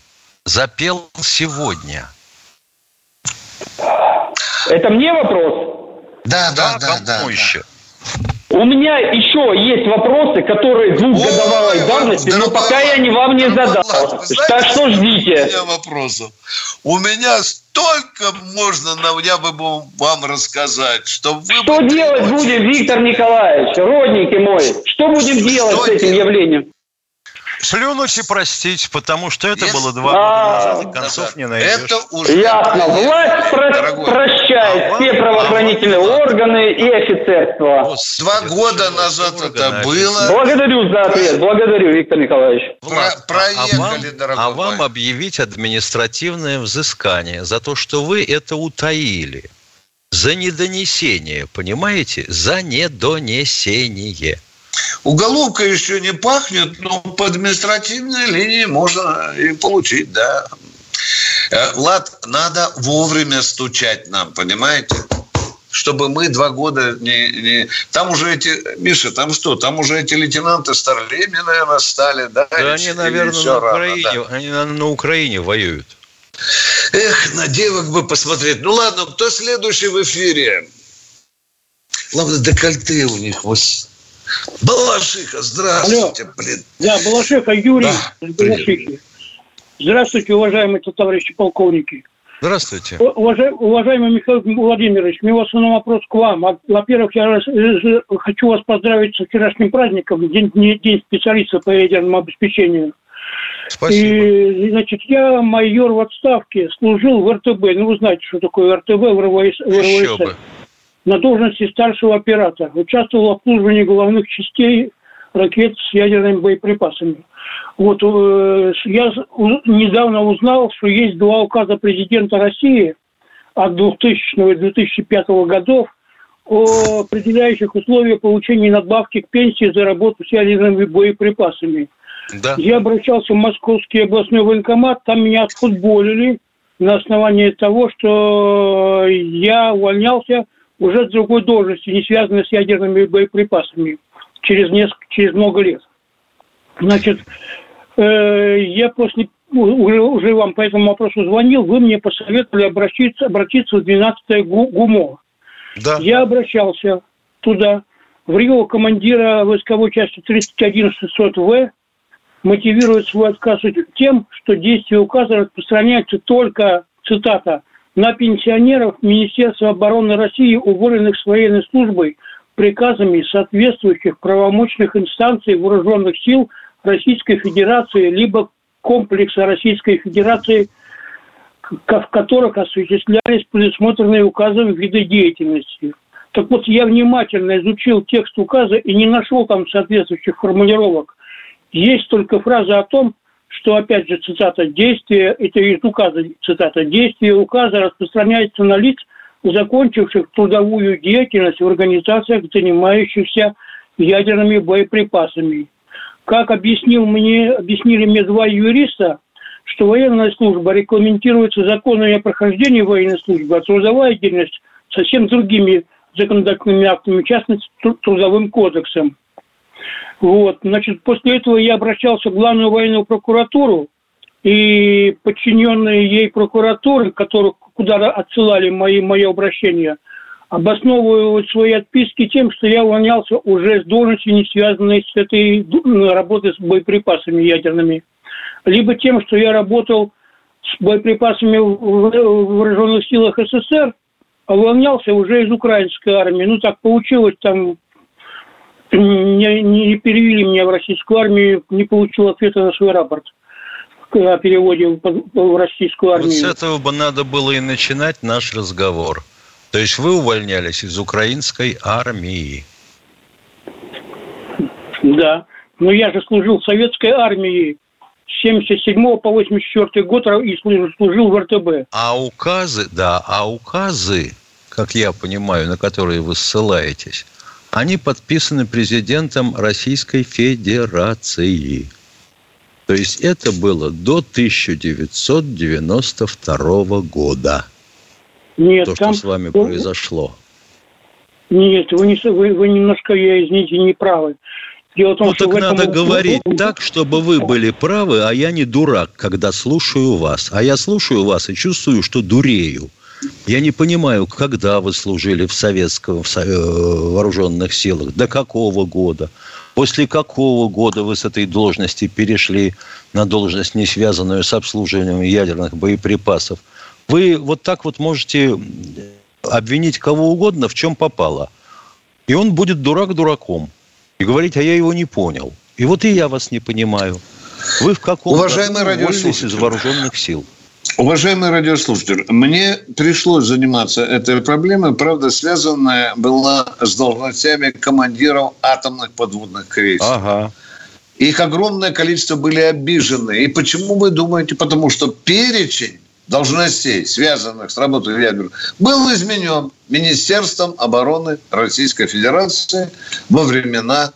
запел сегодня? Это мне вопрос? Да, да, да, да. да, еще? У меня еще есть вопросы, которые двухгодовой Ой, давности, но пока я не вам не задал. Знаете, так что ждите. У меня вопросов. У меня столько можно, я бы вам рассказать, что вы... Что делать будем, Виктор Николаевич, родники мой? Что будем делать что с этим делать? явлением? Плюнуть и простить, потому что это было два года назад, и концов не найдешь. Это уже... Ясно. Власть про- прощает а все правоохранительные а органы и офицерство. Два года назад это было. Благодарю за ответ. Благодарю, Виктор Николаевич. А проехали, а вам, а вам объявить административное взыскание за то, что вы это утаили. За недонесение, понимаете? За недонесение. Уголовка еще не пахнет, но по административной линии можно и получить, да. Э, Влад, надо вовремя стучать нам, понимаете? чтобы мы два года не, не... Там уже эти... Миша, там что? Там уже эти лейтенанты старлеми, наверное, стали, да? Да они, наверное, на Украине, рано, да? они, наверное, на Украине воюют. Эх, на девок бы посмотреть. Ну ладно, кто следующий в эфире? Главное, декольте у них. Вот Балашиха, здравствуйте, Алло. блин. Да, Балашиха, Юрий да, Балашихи. Здравствуйте, уважаемые товарищи полковники. Здравствуйте. Уважай, уважаемый Михаил Владимирович, у меня основной вопрос к вам. Во-первых, я хочу вас поздравить с вчерашним праздником, День, день специалиста по ядерному обеспечению. Спасибо. И, значит, я майор в отставке, служил в РТБ. Ну, вы знаете, что такое РТБ в РВС. Еще бы на должности старшего оператора. Участвовал в обслуживании головных частей ракет с ядерными боеприпасами. Вот э, я недавно узнал, что есть два указа президента России от 2000 и 2005 годов о определяющих условиях получения надбавки к пенсии за работу с ядерными боеприпасами. Да. Я обращался в Московский областной военкомат, там меня отфутболили на основании того, что я увольнялся уже с другой должности, не связанной с ядерными боеприпасами, через, несколько, через много лет. Значит, э, я после уже, уже вам по этому вопросу звонил, вы мне посоветовали обратиться, обратиться в 12-е ГУМО. Да. Я обращался туда, в Рио командира войсковой части 31600В мотивирует свой отказ тем, что действие указа распространяется только, цитата, на пенсионеров Министерства обороны России, уволенных с военной службой приказами соответствующих правомочных инстанций вооруженных сил Российской Федерации либо комплекса Российской Федерации, в которых осуществлялись предусмотренные указом виды деятельности. Так вот, я внимательно изучил текст указа и не нашел там соответствующих формулировок. Есть только фраза о том, что, опять же, цитата, действие, это из указа, цитата, действие указа распространяется на лиц, закончивших трудовую деятельность в организациях, занимающихся ядерными боеприпасами. Как объяснил мне, объяснили мне два юриста, что военная служба регламентируется законами о прохождении военной службы, а трудовая деятельность совсем другими законодательными актами, в частности, трудовым кодексом. Вот, значит, после этого я обращался в главную военную прокуратуру, и подчиненные ей прокуратуры, которых, куда отсылали мои, мои обращения, обосновывают свои отписки тем, что я увольнялся уже с должности, не связанной с этой работой с боеприпасами ядерными, либо тем, что я работал с боеприпасами в вооруженных силах СССр, а увольнялся уже из украинской армии. Ну, так получилось, там не, не перевели меня в российскую армию, не получил ответа на свой рапорт о переводе в российскую армию. Вот с этого бы надо было и начинать наш разговор. То есть вы увольнялись из украинской армии. Да. Но я же служил в советской армии с 77 по 84 год и служил, служил в РТБ. А указы, да, а указы, как я понимаю, на которые вы ссылаетесь, они подписаны президентом Российской Федерации. То есть это было до 1992 года. Нет, то, там... что с вами произошло. Нет, вы, не, вы, вы немножко, я извините, не правы. Дело в том, ну, что так надо этом... говорить так, чтобы вы были правы, а я не дурак, когда слушаю вас. А я слушаю вас и чувствую, что дурею. Я не понимаю, когда вы служили в советском в э, вооруженных силах, до какого года, после какого года вы с этой должности перешли на должность, не связанную с обслуживанием ядерных боеприпасов. Вы вот так вот можете обвинить кого угодно, в чем попало. И он будет дурак дураком. И говорить, а я его не понял. И вот и я вас не понимаю. Вы в каком Уважаемый радиослушатель. из вооруженных сил? Уважаемый радиослушатель, мне пришлось заниматься этой проблемой, правда, связанная была с должностями командиров атомных подводных крейсеров. Ага. Их огромное количество были обижены. И почему вы думаете? Потому что перечень должностей, связанных с работой ядер, был изменен Министерством обороны Российской Федерации во времена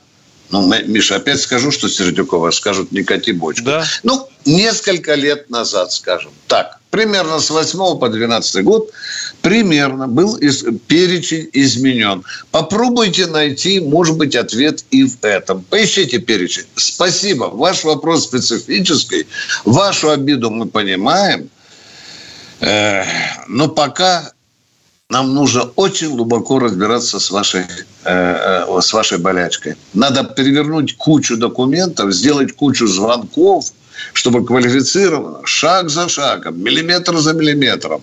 ну, Миша, опять скажу, что Сердюкова скажут, не кати бочку. Да. Ну, несколько лет назад, скажем. Так, примерно с 8 по 12 год примерно был из, перечень изменен. Попробуйте найти, может быть, ответ и в этом. Поищите перечень. Спасибо. Ваш вопрос специфический. Вашу обиду мы понимаем. Э, но пока нам нужно очень глубоко разбираться с вашей, э, э, с вашей болячкой. Надо перевернуть кучу документов, сделать кучу звонков, чтобы квалифицированно, шаг за шагом, миллиметр за миллиметром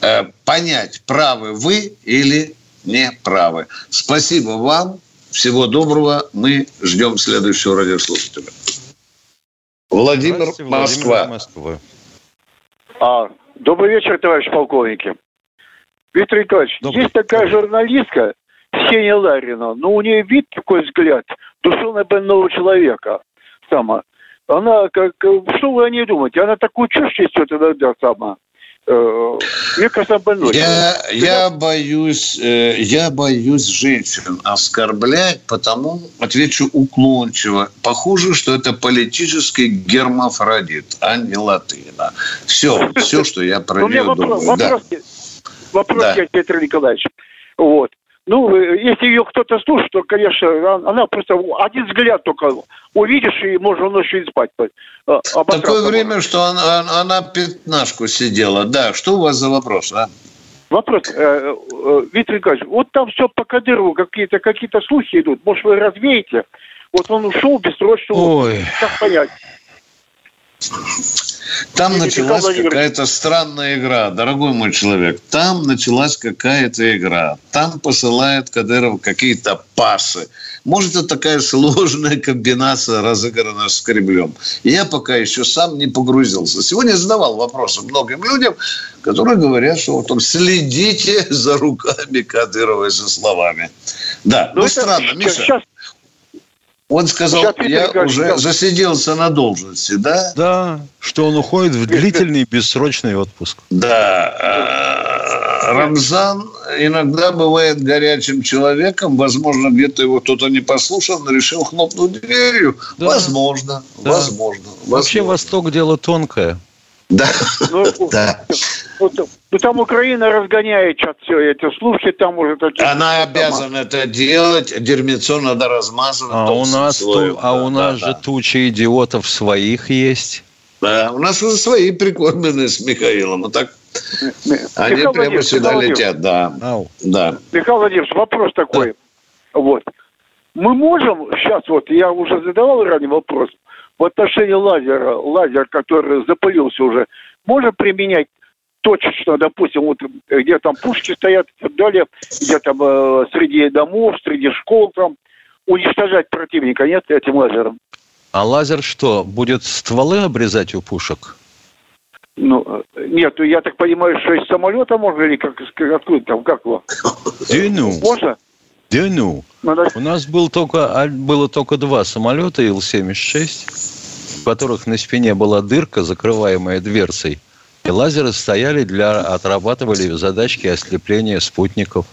э, понять, правы вы или не правы. Спасибо вам. Всего доброго. Мы ждем следующего радиослушателя. Владимир, Москва. Москва. А, добрый вечер, товарищ полковники. Виктор Николаевич, Добрый. есть такая журналистка Ксения Ларина, но у нее вид такой взгляд душевно больного человека. Сама. Она как... Что вы о ней думаете? Она такую чушь несет иногда сама. Э, мне кажется, больной. Я, я боюсь, э, я боюсь женщин оскорблять, потому отвечу уклончиво. Похоже, что это политический гермафродит, а не латына. Все, все, что я про нее думаю. Вопрос, вопрос да. Петр Николаевич. Вот. Ну, если ее кто-то слушает, то, конечно, она просто один взгляд только увидишь, и можно ночью и спать. А, Такое время, что она, она пятнашку сидела. Да, что у вас за вопрос, а? Вопрос, э, э, Виктор Николаевич, вот там все по Кадырову, какие-то какие слухи идут. Может, вы развеете? Вот он ушел бессрочно. Ой. Как понять? Там началась какая-то странная игра, дорогой мой человек. Там началась какая-то игра. Там посылает Кадыров какие-то пасы. Может, это такая сложная комбинация разыграна с Кремлем. Я пока еще сам не погрузился. Сегодня задавал вопросы многим людям, которые говорят, что вот там следите за руками Кадырова и за словами. Да, ну, ну странно, Миша. Сейчас, он сказал, я уже засиделся на должности, да? Да, что он уходит в длительный бессрочный отпуск. Да. А, Рамзан иногда бывает горячим человеком. Возможно, где-то его кто-то не послушал, но решил хлопнуть дверью. Да. Возможно, да. возможно. Вообще Восток дело тонкое. Да. Ну, да. Вот, ну, там Украина разгоняет сейчас все эти слухи, там уже такие... Она обязана это делать, дерьмецо надо размазывать. А у нас, ту, а у нас да, же да. туча идиотов своих есть. Да, у нас уже свои прикормленные с Михаилом. А так они Михаил прямо сюда Михаил летят, да. да. Михаил Владимирович, вопрос такой. Да. Вот. Мы можем сейчас, вот я уже задавал ранее вопрос, в отношении лазера, лазер, который запылился уже, можно применять точечно, допустим, вот где там пушки стоят и так далее, где там э, среди домов, среди школ там, уничтожать противника, нет, этим лазером. А лазер что, будет стволы обрезать у пушек? Ну, нет, я так понимаю, что из самолета можно или как, откуда там, как его? Да ну. Можно? Да ну. Надо... У нас был только, было только два самолета Ил-76, в которых на спине была дырка, закрываемая дверцей. И лазеры стояли для, отрабатывали задачки ослепления спутников.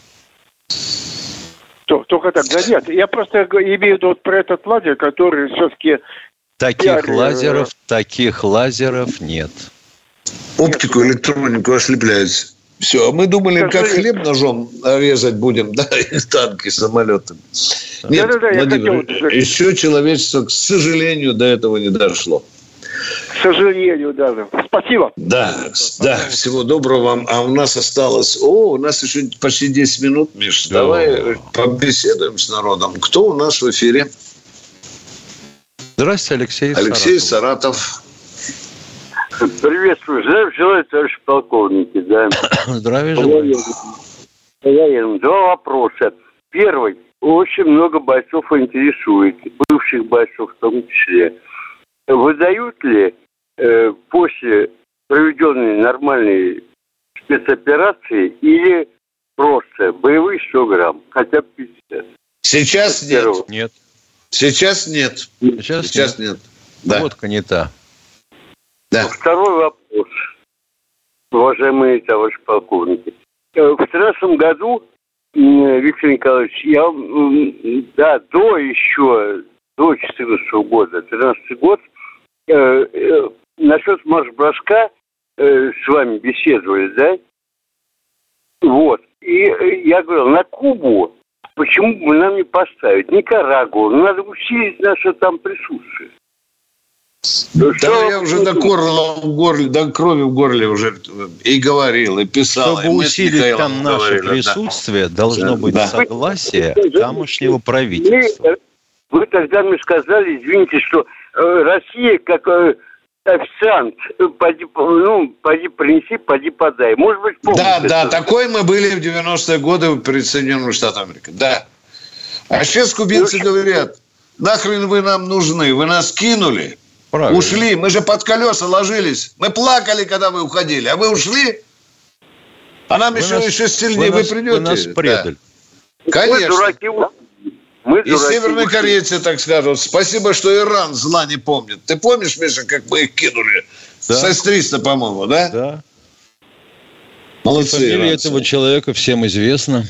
Только так, да нет. Я просто имею в виду вот про этот лазер, который все-таки... Таких пиар... лазеров, таких лазеров нет. Оптику, электронику ослепляется. Все, а мы думали, как, как хлеб ножом резать будем, да, и танки, самолеты. Нет, да, да, да, Владимир, хотел... еще человечество, к сожалению, до этого не дошло. К сожалению, даже. Спасибо. Да, да, всего доброго вам. А у нас осталось... О, у нас еще почти 10 минут, Миш. Да. Давай побеседуем с народом. Кто у нас в эфире? Здравствуйте, Алексей Алексей Саратов. Саратов. Приветствую. Здравия желаю, товарищ полковники. Да. Здравия желаю. Два вопроса. Первый. Очень много бойцов интересует, бывших бойцов в том числе. Выдают ли э, после проведенной нормальной спецоперации или просто боевые 100 грамм, хотя бы 50? Сейчас нет. Нет. Сейчас нет. Сейчас, Сейчас нет. нет. Да. Водка не та. Да. Второй вопрос, уважаемые товарищи полковники. Э, в 2013 году, Виктор Николаевич, я, да, до еще, до 2014 года, 2013 год, э, э, насчет марш-броска э, с вами беседовали, да? Вот. И э, я говорил, на Кубу почему бы нам не поставить? Никарагуа, надо усилить наше там присутствие. Да что? я уже до горла в горле, до крови в горле уже и говорил, и писал. Чтобы и усилить там наше говорили, присутствие, да. должно быть да. согласие тамошнего правительства. Вы тогда мне сказали, извините, что Россия как э, официант, поди, ну, поди принеси, поди подай. Может быть, помните Да, это? да, такой мы были в 90-е годы при Соединенных Штатах Америки. Да. А сейчас кубинцы ну, говорят, нахрен вы нам нужны, вы нас кинули, Правильно. Ушли. Мы же под колеса ложились. Мы плакали, когда вы уходили. А вы ушли? А нам вы еще, нас, еще сильнее вы, вы придете. Вы нас предали. Да. Конечно. Мы дураки. Мы И дураки северные корейцы так скажут. Спасибо, что Иран зла не помнит. Ты помнишь, Миша, как мы их кинули? Да. С С-300, по-моему, да? Да. Молодцы. Фамилия этого человека всем известна.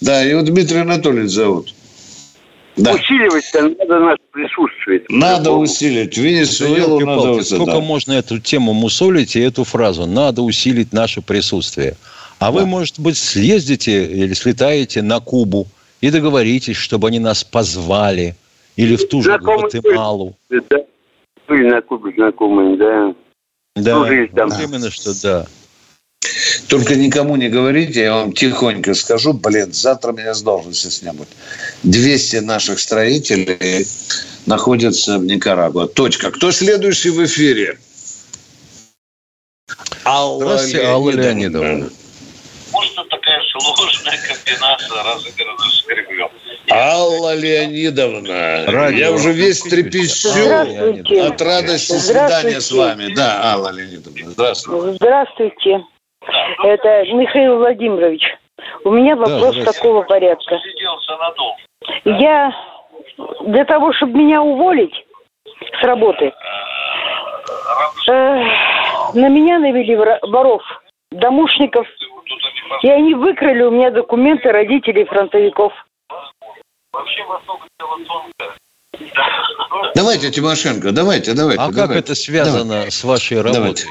Да, его Дмитрий Анатольевич зовут. Да. Усиливать-то надо наше присутствие. Надо усилить. Венесуэлу надо усилить. Сколько да. можно эту тему мусолить и эту фразу? Надо усилить наше присутствие. А да. вы, может быть, съездите или слетаете на Кубу и договоритесь, чтобы они нас позвали. Или в ту же Гватемалу. Да. Были на Кубе знакомые, да. Да, там. именно что да. Только никому не говорите, я вам тихонько скажу, блин, завтра меня с должности снимут. 200 наших строителей находятся в Никарагуа. Точка. Кто следующий в эфире? Алла Алла Леонидовна. Может, это такая сложная комбинация разыграна с Кремлем. Алла Леонидовна, Радио. я уже весь трепещу от радости свидания с вами. Да, Алла Леонидовна, здравствуйте. Здравствуйте. Это Михаил Владимирович. У меня вопрос да, такого порядка. Я для того, чтобы меня уволить с работы, э, на меня навели воров, домушников, и они выкрали у меня документы родителей фронтовиков. Давайте, Тимошенко, давайте, давайте. А давайте. как это связано давайте. с вашей работой? Давайте.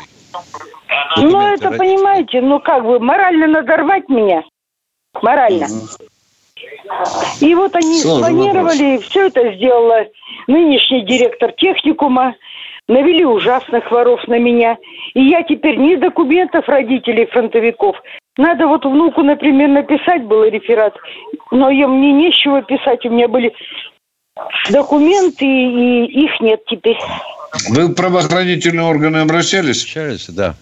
Ну, это, родителей. понимаете, ну как бы, морально надорвать меня. Морально. И вот они Сложный спланировали, вопрос. все это сделала нынешний директор техникума, навели ужасных воров на меня. И я теперь ни документов родителей фронтовиков. Надо вот внуку, например, написать было реферат, но я, мне нечего писать, у меня были документы, и их нет теперь. Вы в правоохранительные органы обращались? Обращались, да.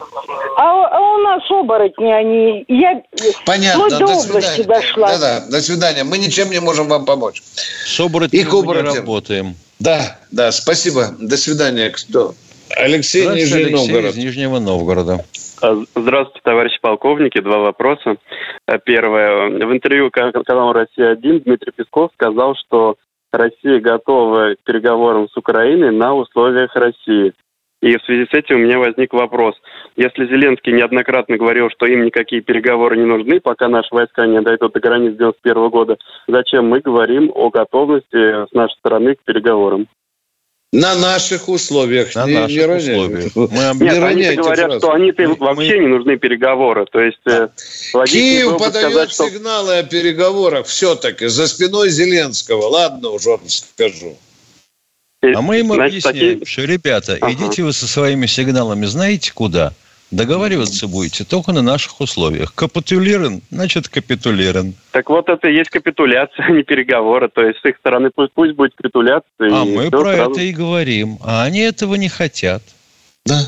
у нас оборотни, они... Я Понятно, до, до области свидания. дошла. Да-да, до свидания. Мы ничем не можем вам помочь. С оборотнями мы не работаем. Да, да, спасибо. До свидания. Кто? Алексей, Нижний Алексей Новгород. из Нижнего Новгорода. А, здравствуйте, товарищи полковники. Два вопроса. А, первое. В интервью каналу «Россия-1» Дмитрий Песков сказал, что Россия готова к переговорам с Украиной на условиях России. И в связи с этим у меня возник вопрос. Если Зеленский неоднократно говорил, что им никакие переговоры не нужны, пока наши войска не дойдут до границ 91 года, зачем мы говорим о готовности с нашей стороны к переговорам? На наших условиях. На не, наших не условиях. Мы Нет, они говорят, что они-то мы, вообще не нужны переговоры. То есть да. Киев подает сказать, что... сигналы о переговорах все-таки за спиной Зеленского. Ладно, уже скажу. А мы им Значит, объясняем, такие... что, ребята, ага. идите вы со своими сигналами, знаете куда? Договариваться будете только на наших условиях. Капитулирован, значит капитулирован. Так вот это и есть капитуляция, а не переговоры. То есть с их стороны пусть, пусть будет капитуляция. А мы про сразу... это и говорим. А они этого не хотят. Да.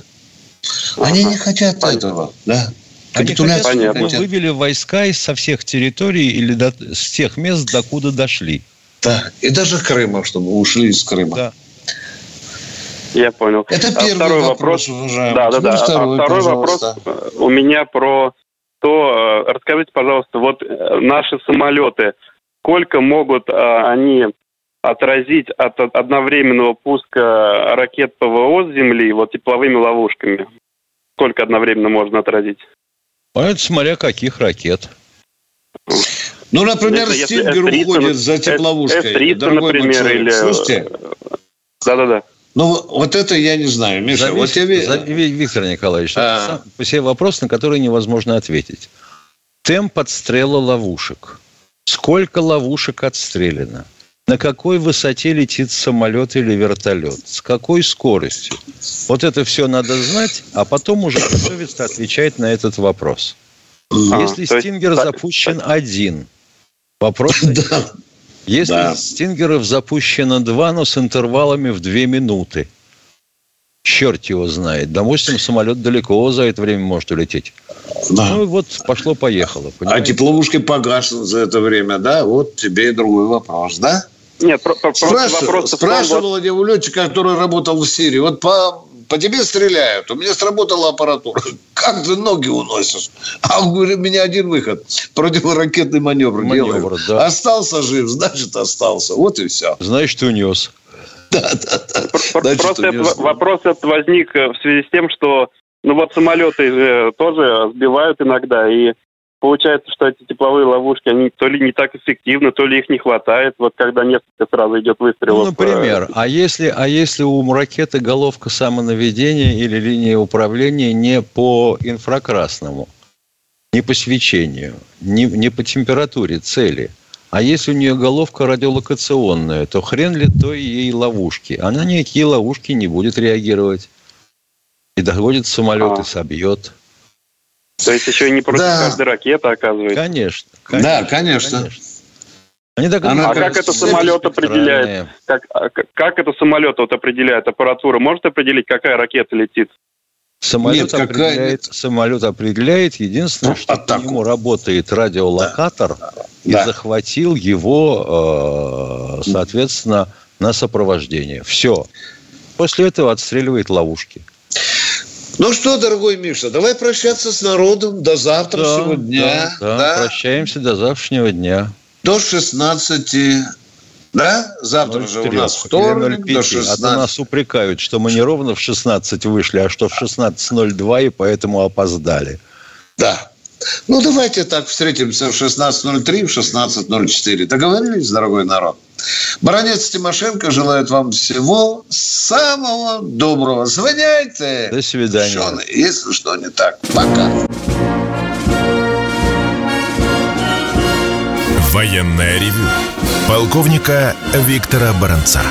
Они ага. не хотят Понятно. этого, да. Они хотят, чтобы мы вывели войска из со всех территорий или до, с тех мест, докуда дошли. Да, и даже Крыма, чтобы ушли из Крыма. Да. Я понял. Это а первый второй вопрос. вопрос да, да, да. Второй, а второй вопрос э, у меня про то, э, расскажите, пожалуйста, вот э, наши самолеты, сколько могут они отразить от одновременного пуска ракет ПВО с Земли вот тепловыми ловушками? Сколько одновременно можно отразить? А это смотря каких ракет. Ну, например, Стингер уходит за тепловушкой. С-300, например, или... Слушайте? Да-да-да. Ну, вот это я не знаю. Миша, Завис... вот я... За... Виктор Николаевич, а... это по себе вопрос, на который невозможно ответить. Темп отстрела ловушек. Сколько ловушек отстреляно? На какой высоте летит самолет или вертолет? С какой скоростью? Вот это все надо знать, а потом уже готовиться отвечать на этот вопрос. А, Если Стингер есть... запущен один, вопрос... Да. Если да. Стингеров запущено два, но с интервалами в две минуты. Черт его знает. Допустим, самолет далеко за это время может улететь. Да. Ну и вот пошло-поехало. А тепловушки погаснут за это время, да? Вот тебе и другой вопрос, да? Нет, про, про, Спрашивал, вопрос... Спрашивал вот... у летчика, который работал в Сирии. Вот по по тебе стреляют, у меня сработала аппаратура. Как ты ноги уносишь? А он говорит, у меня один выход. Противоракетный маневр, маневр делаю. Да. Остался жив, значит, остался. Вот и все. Значит, унес. Да, да, да. Просто унес. вопрос этот возник в связи с тем, что ну вот самолеты же тоже сбивают иногда, и получается, что эти тепловые ловушки, они то ли не так эффективны, то ли их не хватает, вот когда несколько сразу идет выстрелов. Ну, например, а если, а если у ракеты головка самонаведения или линия управления не по инфракрасному, не по свечению, не, не по температуре цели, а если у нее головка радиолокационная, то хрен ли то ей ловушки. Она никакие ловушки не будет реагировать. И доходит самолет а. и собьет. То есть еще и не против да. каждой ракеты, оказывается. Конечно. конечно да, конечно. конечно. Они так, а как это самолет определяет? Как, а как это самолет вот определяет? Аппаратура может определить, какая ракета летит? Самолет, Нет, определяет, какая... самолет определяет. Единственное, ну, что атаку. по нему работает радиолокатор да. и да. захватил его, э, соответственно, на сопровождение. Все. После этого отстреливает ловушки. Ну что, дорогой Миша, давай прощаться с народом до завтрашнего да, дня. Да, да, да, прощаемся до завтрашнего дня. До 16 да? Завтра 0, же у нас вторник до 16. А нас упрекают, что мы не ровно в 16 вышли, а что в 16.02 и поэтому опоздали. Да. Ну, давайте так встретимся в 16.03, в 16.04. Договорились, дорогой народ? Баронец Тимошенко желает вам всего самого доброго. Звоняйте. До свидания. Шон, если что не так. Пока. Военная ревю. Полковника Виктора Баранца.